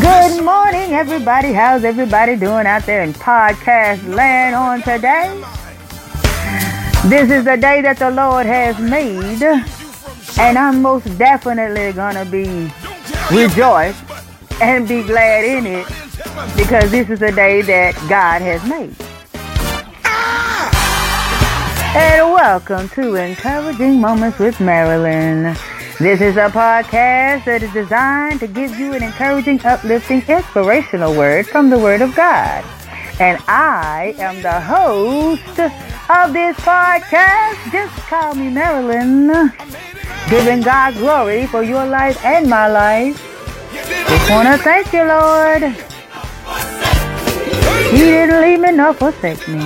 Good morning, everybody. How's everybody doing out there in podcast land on today? This is the day that the Lord has made, and I'm most definitely gonna be rejoiced and be glad in it because this is a day that God has made. And welcome to Encouraging Moments with Marilyn. This is a podcast that is designed to give you an encouraging, uplifting, inspirational word from the Word of God. And I am the host of this podcast. Just call me Marilyn. Giving God glory for your life and my life. Just want to thank you, Lord. He didn't leave me nor forsake me.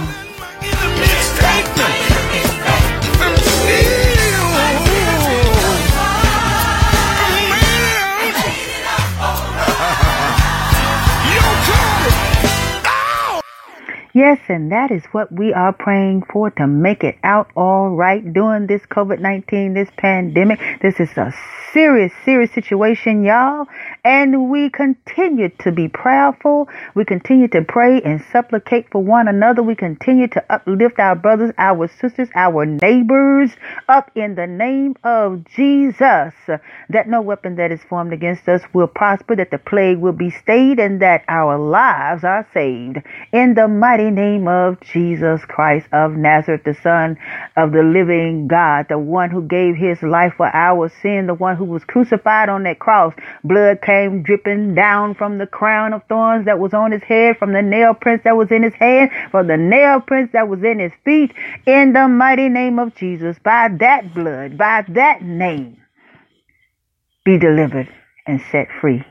Yes, and that is what we are praying for to make it out all right during this COVID 19, this pandemic. This is a serious, serious situation, y'all. And we continue to be prayerful. We continue to pray and supplicate for one another. We continue to uplift our brothers, our sisters, our neighbors up in the name of Jesus. That no weapon that is formed against us will prosper, that the plague will be stayed, and that our lives are saved. In the mighty name of Jesus Christ of Nazareth, the Son of the living God, the one who gave his life for our sin, the one who was crucified on that cross. Blood came dripping down from the crown of thorns that was on his head, from the nail prints that was in his hand, from the nail prints that was in his feet, in the mighty name of Jesus. By that blood, by that name, be delivered and set free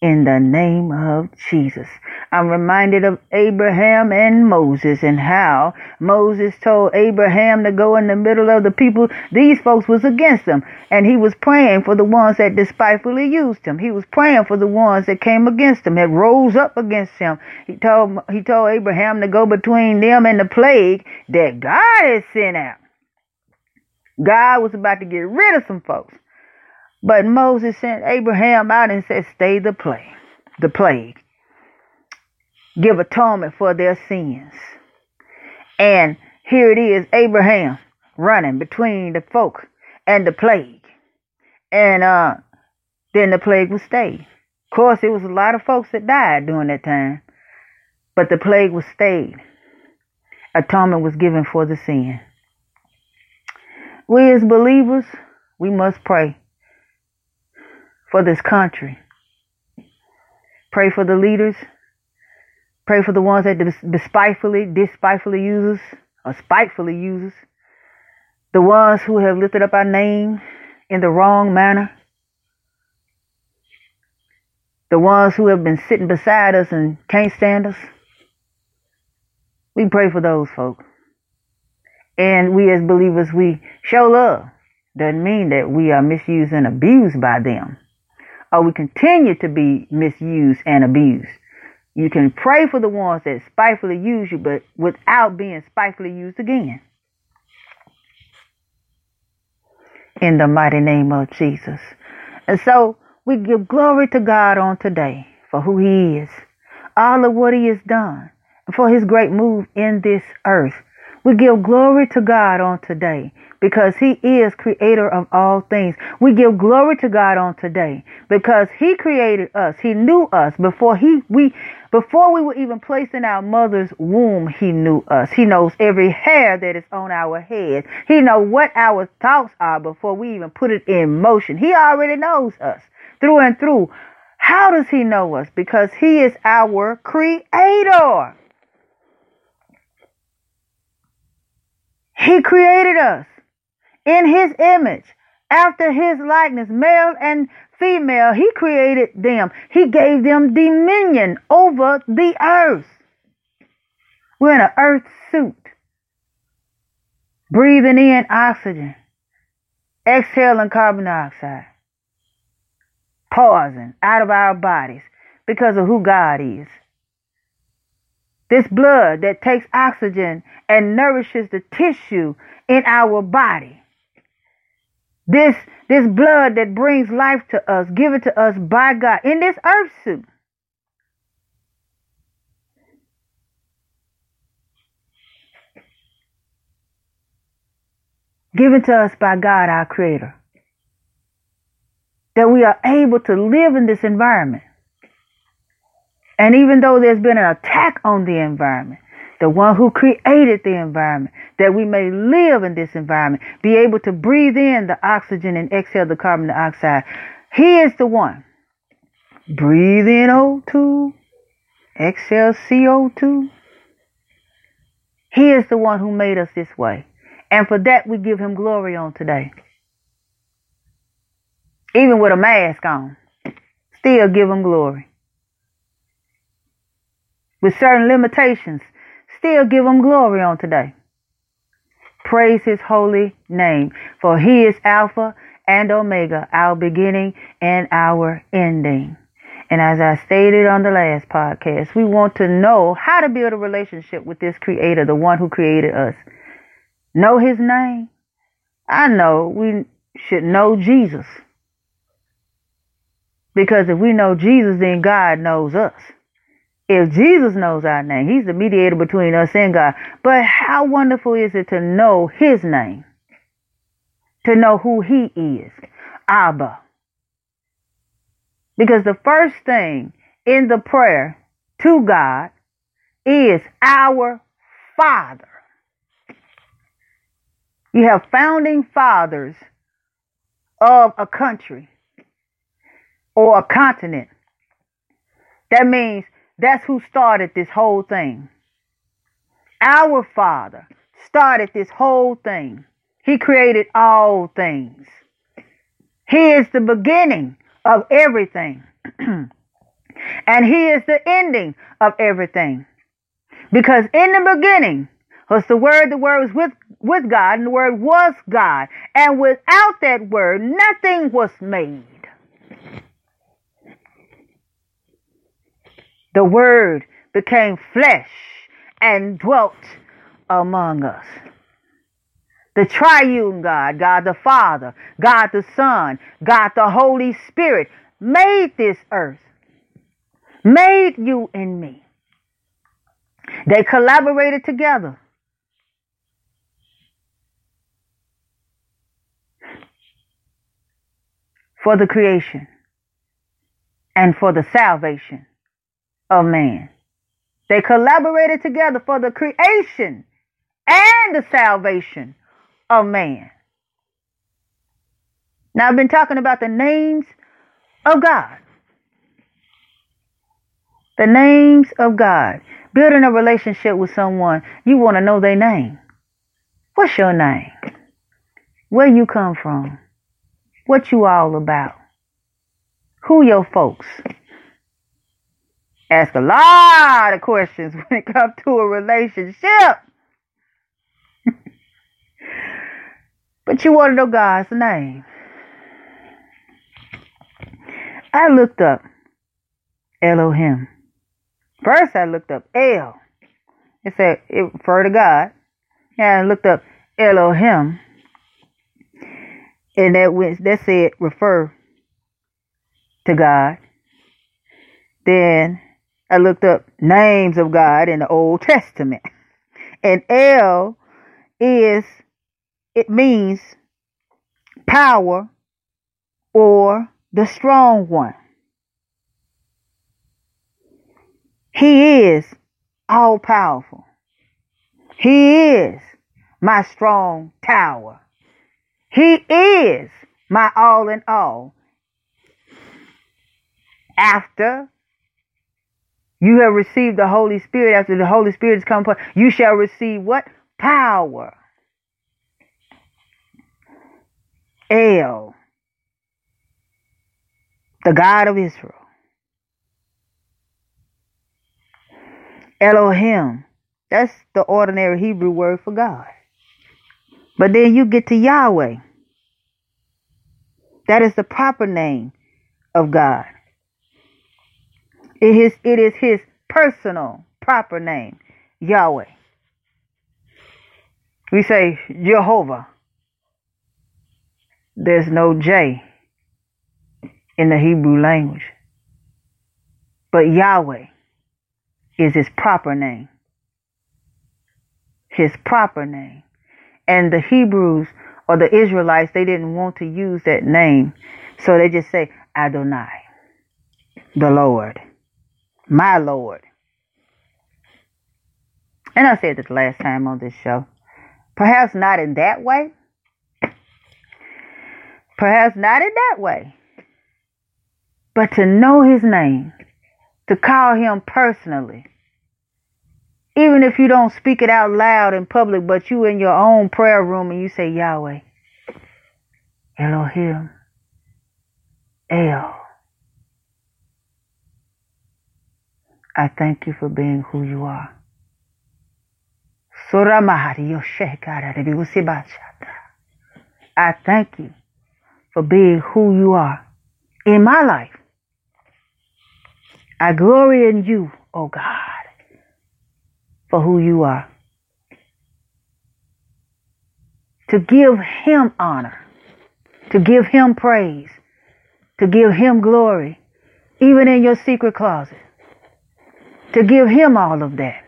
in the name of Jesus. I'm reminded of Abraham and Moses and how Moses told Abraham to go in the middle of the people. These folks was against him and he was praying for the ones that despitefully used him. He was praying for the ones that came against him, that rose up against him. He told, he told Abraham to go between them and the plague that God had sent out. God was about to get rid of some folks. But Moses sent Abraham out and said, Stay the plague, the plague. Give atonement for their sins. And here it is, Abraham running between the folk and the plague. And uh then the plague was stayed. Of course, it was a lot of folks that died during that time. But the plague was stayed. Atonement was given for the sin. We as believers, we must pray for this country. Pray for the leaders. Pray for the ones that despitefully, despitefully use us or spitefully use us. The ones who have lifted up our name in the wrong manner. The ones who have been sitting beside us and can't stand us. We pray for those folks. And we as believers, we show love. Doesn't mean that we are misused and abused by them or we continue to be misused and abused. You can pray for the ones that spitefully use you, but without being spitefully used again. In the mighty name of Jesus. And so we give glory to God on today for who He is, all of what He has done, and for His great move in this earth. We give glory to God on today because he is creator of all things. We give glory to God on today because he created us. He knew us before he we before we were even placed in our mother's womb, he knew us. He knows every hair that is on our head. He knows what our thoughts are before we even put it in motion. He already knows us through and through. How does he know us? Because he is our creator. He created us in his image, after his likeness, male and female. He created them. He gave them dominion over the earth. We're in an earth suit, breathing in oxygen, exhaling carbon dioxide, pausing out of our bodies because of who God is. This blood that takes oxygen and nourishes the tissue in our body. This This blood that brings life to us, given to us by God in this earth suit. Given to us by God, our Creator. That we are able to live in this environment. And even though there's been an attack on the environment, the one who created the environment, that we may live in this environment, be able to breathe in the oxygen and exhale the carbon dioxide. He is the one. Breathe in O2, exhale CO2. He is the one who made us this way. And for that, we give him glory on today. Even with a mask on, still give him glory. With certain limitations, still give him glory on today. Praise his holy name, for he is Alpha and Omega, our beginning and our ending. And as I stated on the last podcast, we want to know how to build a relationship with this creator, the one who created us. Know his name. I know we should know Jesus. Because if we know Jesus, then God knows us. If Jesus knows our name, He's the mediator between us and God. But how wonderful is it to know His name? To know who He is. Abba. Because the first thing in the prayer to God is our Father. You have founding fathers of a country or a continent. That means that's who started this whole thing. Our Father started this whole thing. He created all things. He is the beginning of everything. and He is the ending of everything. Because in the beginning was the Word, the Word was with, with God, and the Word was God. And without that Word, nothing was made. The Word became flesh and dwelt among us. The triune God, God the Father, God the Son, God the Holy Spirit made this earth, made you and me. They collaborated together. For the creation and for the salvation of man. They collaborated together for the creation and the salvation of man. Now, I've been talking about the names of God. The names of God. Building a relationship with someone, you want to know their name. What's your name? Where you come from? What you all about? Who your folks? Ask a lot of questions when it comes to a relationship. but you want to know God's name. I looked up Elohim. First, I looked up El. It said it to God. And I looked up Elohim, and that went, that said refer to God. Then I looked up names of God in the Old Testament. And El is, it means power or the strong one. He is all powerful. He is my strong tower. He is my all in all. After you have received the Holy Spirit after the Holy Spirit has come upon you shall receive what? Power. El, the God of Israel. Elohim, that's the ordinary Hebrew word for God. But then you get to Yahweh. That is the proper name of God. It is, it is his personal proper name, Yahweh. We say Jehovah. there's no J in the Hebrew language. But Yahweh is his proper name. His proper name. And the Hebrews or the Israelites, they didn't want to use that name. So they just say Adonai, the Lord, my Lord. And I said this last time on this show. Perhaps not in that way. Perhaps not in that way. But to know his name, to call him personally, even if you don't speak it out loud in public, but you in your own prayer room and you say Yahweh, Elohim, El. I thank you for being who you are. I thank you for being who you are in my life. I glory in you, oh God, for who you are. To give him honor, to give him praise, to give him glory, even in your secret closet. To give him all of that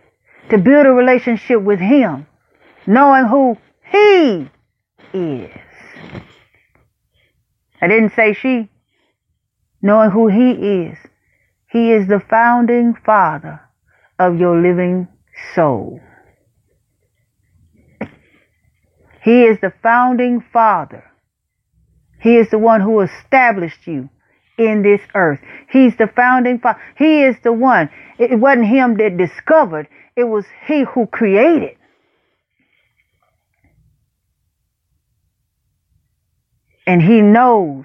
to build a relationship with Him, knowing who He is. I didn't say she, knowing who He is. He is the founding Father of your living soul. He is the founding Father. He is the one who established you in this earth. He's the founding father. He is the one. It wasn't him that discovered. It was he who created. And he knows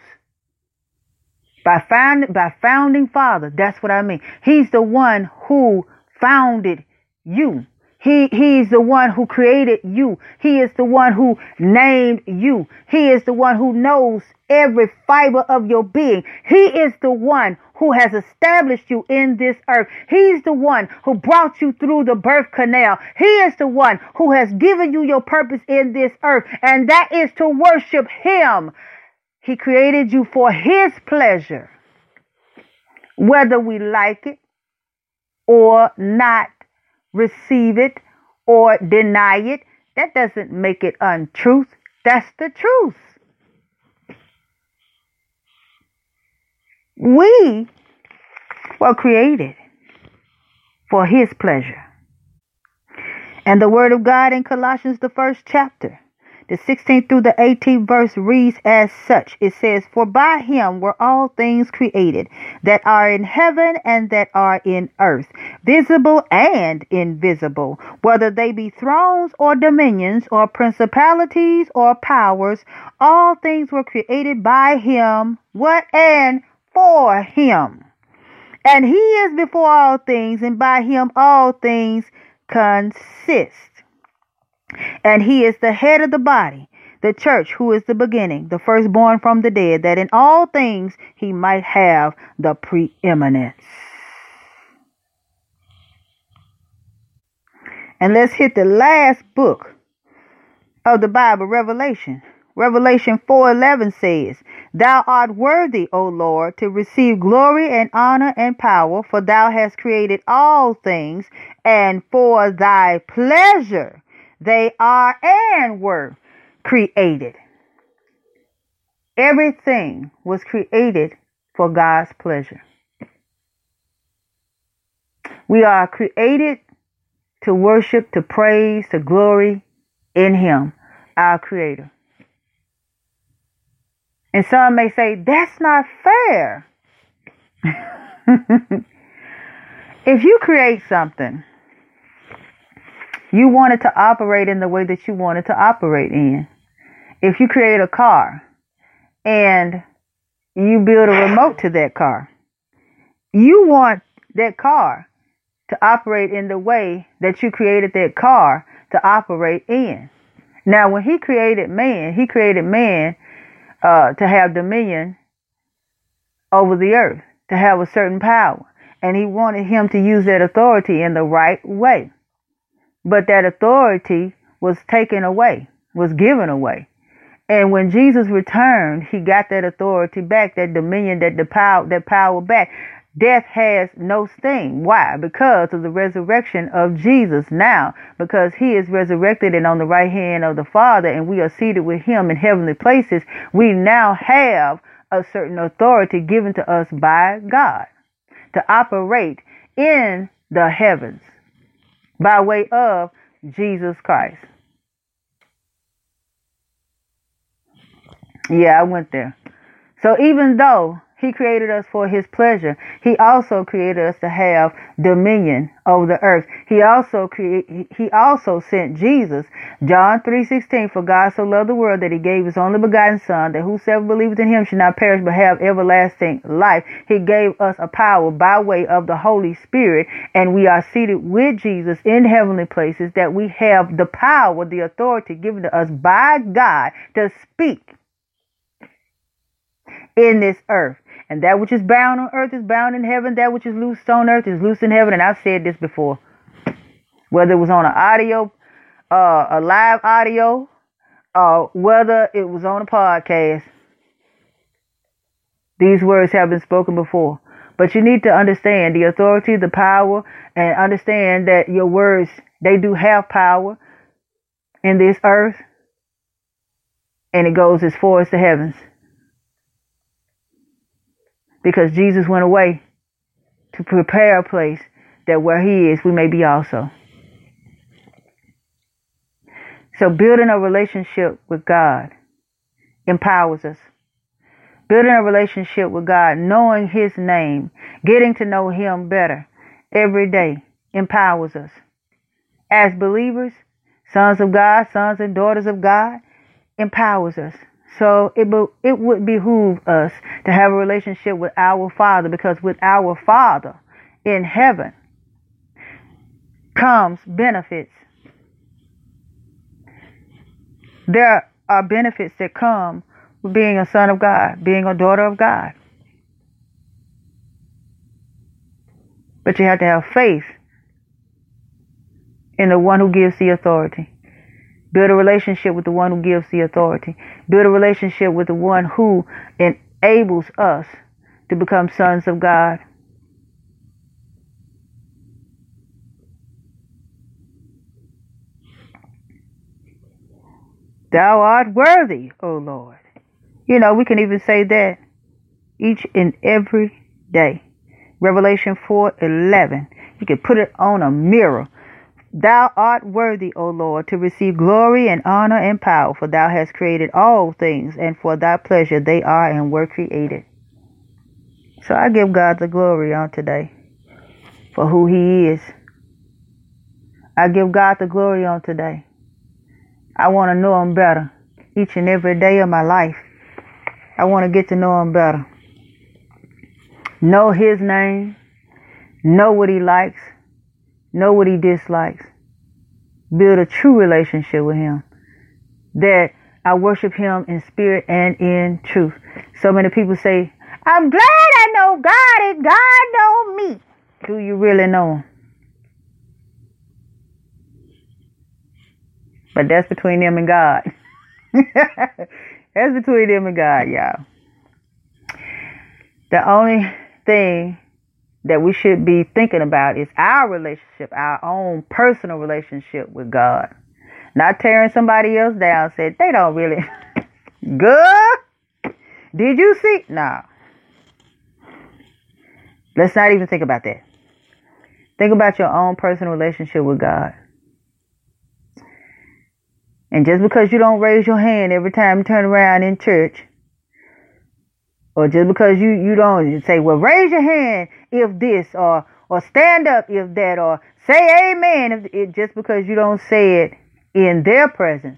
by found, by founding father, that's what I mean. He's the one who founded you. He, he's the one who created you. He is the one who named you. He is the one who knows every fiber of your being. He is the one who has established you in this earth. He's the one who brought you through the birth canal. He is the one who has given you your purpose in this earth, and that is to worship Him. He created you for His pleasure, whether we like it or not receive it or deny it. That doesn't make it untruth. That's the truth. We were created for his pleasure. And the word of God in Colossians, the first chapter, the 16th through the 18th verse reads as such. It says, For by him were all things created that are in heaven and that are in earth, visible and invisible, whether they be thrones or dominions or principalities or powers, all things were created by him. What? And for him. And he is before all things, and by him all things consist. And he is the head of the body, the church, who is the beginning, the firstborn from the dead, that in all things he might have the preeminence. And let's hit the last book of the Bible, Revelation. Revelation 4:11 says, Thou art worthy, O Lord, to receive glory and honor and power, for thou hast created all things, and for thy pleasure they are and were created. Everything was created for God's pleasure. We are created to worship, to praise, to glory in Him, our Creator. And some may say, that's not fair. if you create something, you wanted to operate in the way that you wanted to operate in. If you create a car and you build a remote to that car, you want that car to operate in the way that you created that car to operate in. Now, when he created man, he created man uh, to have dominion over the earth, to have a certain power. And he wanted him to use that authority in the right way. But that authority was taken away, was given away. And when Jesus returned, he got that authority back, that dominion, that the power, that power back. Death has no sting. Why? Because of the resurrection of Jesus now. Because he is resurrected and on the right hand of the Father, and we are seated with him in heavenly places, we now have a certain authority given to us by God to operate in the heavens by way of Jesus Christ. Yeah, I went there. So even though he created us for his pleasure. He also created us to have dominion over the earth. He also create, he also sent Jesus. John 3:16 for God so loved the world that he gave his only begotten son that whosoever believeth in him should not perish but have everlasting life. He gave us a power by way of the Holy Spirit and we are seated with Jesus in heavenly places that we have the power, the authority given to us by God to speak in this earth. And that which is bound on earth is bound in heaven. That which is loosed on earth is loosed in heaven. And I've said this before. Whether it was on an audio, uh, a live audio, or uh, whether it was on a podcast, these words have been spoken before. But you need to understand the authority, the power, and understand that your words, they do have power in this earth. And it goes as far as the heavens because Jesus went away to prepare a place that where he is, we may be also. So building a relationship with God empowers us. Building a relationship with God, knowing his name, getting to know him better every day empowers us. As believers, sons of God, sons and daughters of God, empowers us. So it it would behoove us to have a relationship with our Father because with our Father in heaven comes benefits. There are benefits that come with being a son of God, being a daughter of God. But you have to have faith in the one who gives the authority. Build a relationship with the one who gives the authority. Build a relationship with the one who enables us to become sons of God. Thou art worthy, O Lord. You know, we can even say that each and every day. Revelation 4:11. You can put it on a mirror Thou art worthy, O Lord, to receive glory and honor and power, for thou hast created all things, and for thy pleasure they are and were created. So I give God the glory on today for who he is. I give God the glory on today. I want to know him better each and every day of my life. I want to get to know him better. Know his name. Know what he likes know what he dislikes, build a true relationship with him, that I worship him in spirit and in truth. So many people say, I'm glad I know God and God know me. Do you really know him? But that's between them and God. that's between them and God, y'all. The only thing that we should be thinking about is our relationship, our own personal relationship with God. Not tearing somebody else down, said they don't really good. Did you see? No. Let's not even think about that. Think about your own personal relationship with God. And just because you don't raise your hand every time you turn around in church, or just because you, you don't say, well, raise your hand if this, or, or stand up if that, or say amen if it, just because you don't say it in their presence,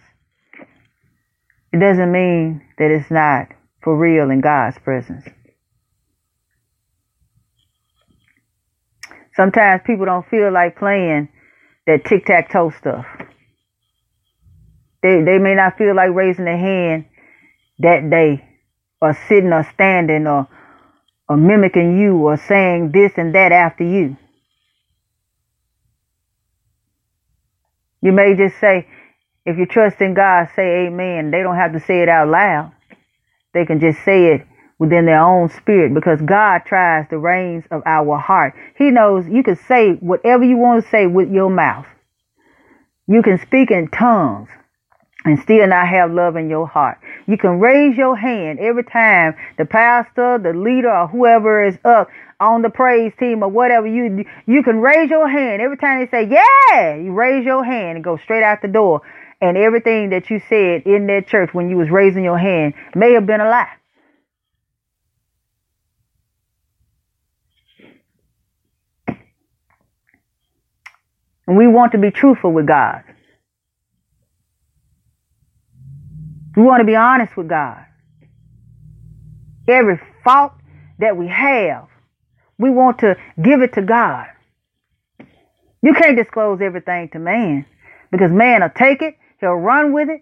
it doesn't mean that it's not for real in God's presence. Sometimes people don't feel like playing that tic tac toe stuff. They they may not feel like raising their hand that day or sitting or standing or or mimicking you or saying this and that after you. You may just say, If you trust in God, say amen. They don't have to say it out loud. They can just say it within their own spirit because God tries the reins of our heart. He knows you can say whatever you want to say with your mouth. You can speak in tongues and still not have love in your heart. You can raise your hand every time the pastor, the leader, or whoever is up on the praise team or whatever. You you can raise your hand every time they say yeah. You raise your hand and go straight out the door. And everything that you said in that church when you was raising your hand may have been a lie. And we want to be truthful with God. We want to be honest with God. Every fault that we have, we want to give it to God. You can't disclose everything to man because man will take it, he'll run with it,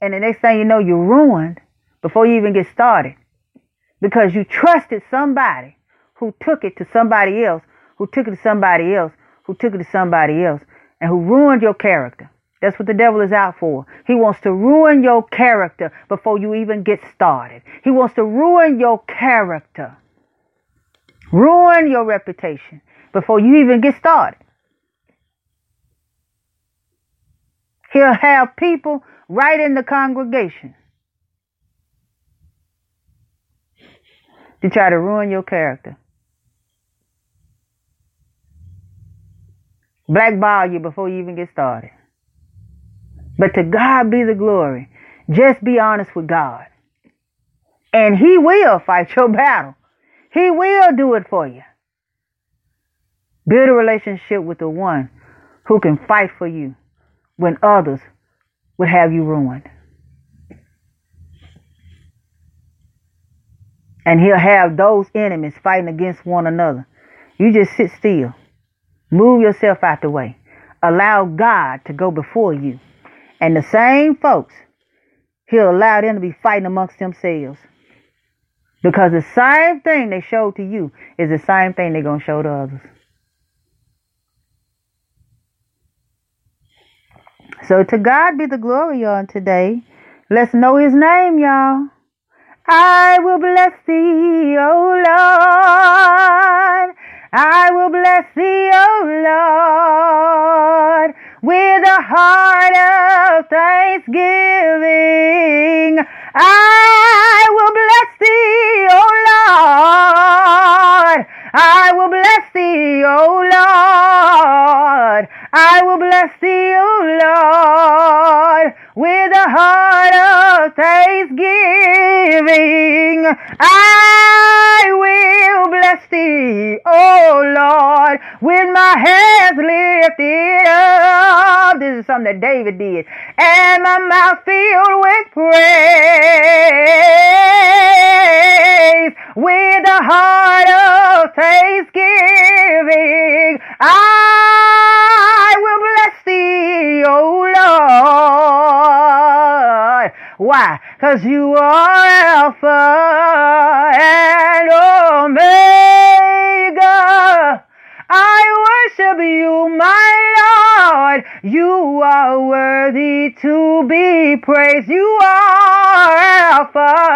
and the next thing you know, you're ruined before you even get started because you trusted somebody who took it to somebody else, who took it to somebody else, who took it to somebody else and who ruined your character. That's what the devil is out for. He wants to ruin your character before you even get started. He wants to ruin your character, ruin your reputation before you even get started. He'll have people right in the congregation to try to ruin your character. blackball you before you even get started. But to God be the glory. Just be honest with God. And He will fight your battle. He will do it for you. Build a relationship with the one who can fight for you when others would have you ruined. And he'll have those enemies fighting against one another. You just sit still Move yourself out the way. Allow God to go before you. And the same folks, He'll allow them to be fighting amongst themselves. Because the same thing they showed to you is the same thing they're going to show to others. So to God be the glory on today. Let's know his name, y'all. I will bless thee, O Lord. I will bless thee, O Lord, with a heart of thanksgiving. I will bless thee, O Lord. I will bless thee, O Lord. I will bless thee, O Lord, with a heart of thanksgiving. I will bless thee, O Lord, with my hands lifted up. This is something that David did. And my mouth filled with praise, with a heart of thanksgiving. I will bless thee, O Lord. Why? Cause you are Alpha be praised. You are Alpha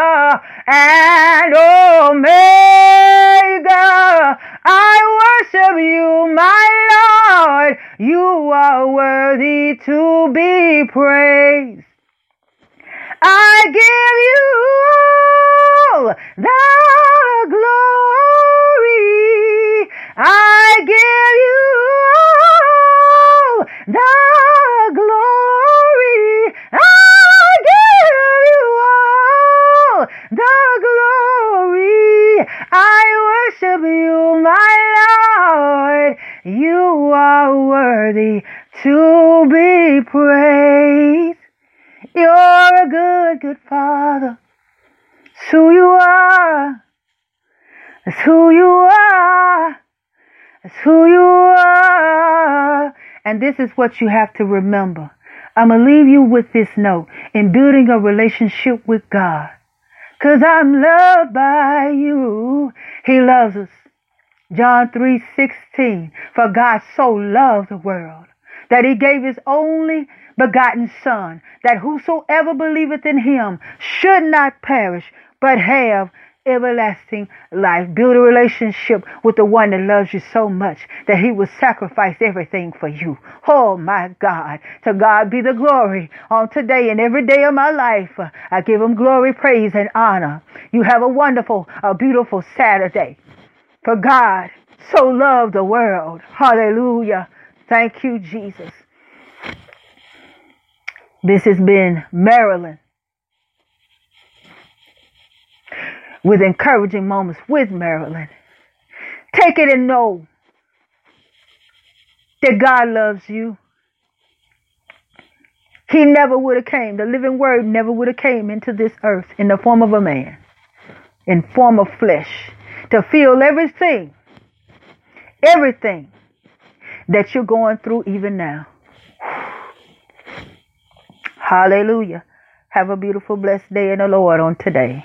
is what you have to remember. I'm going to leave you with this note in building a relationship with God. Cause I'm loved by you. He loves us. John 3:16 For God so loved the world that he gave his only begotten Son, that whosoever believeth in him should not perish, but have everlasting life. Build a relationship with the one that loves you so much that he will sacrifice everything for you. Oh my God. To God be the glory on today and every day of my life. I give him glory, praise, and honor. You have a wonderful, a beautiful Saturday. For God so loved the world. Hallelujah. Thank you, Jesus. This has been Marilyn with encouraging moments with Marilyn. Take it and know that God loves you. He never would have came. The living word never would have came into this earth in the form of a man, in form of flesh, to feel everything, everything that you're going through even now. Hallelujah. Have a beautiful, blessed day in the Lord on today.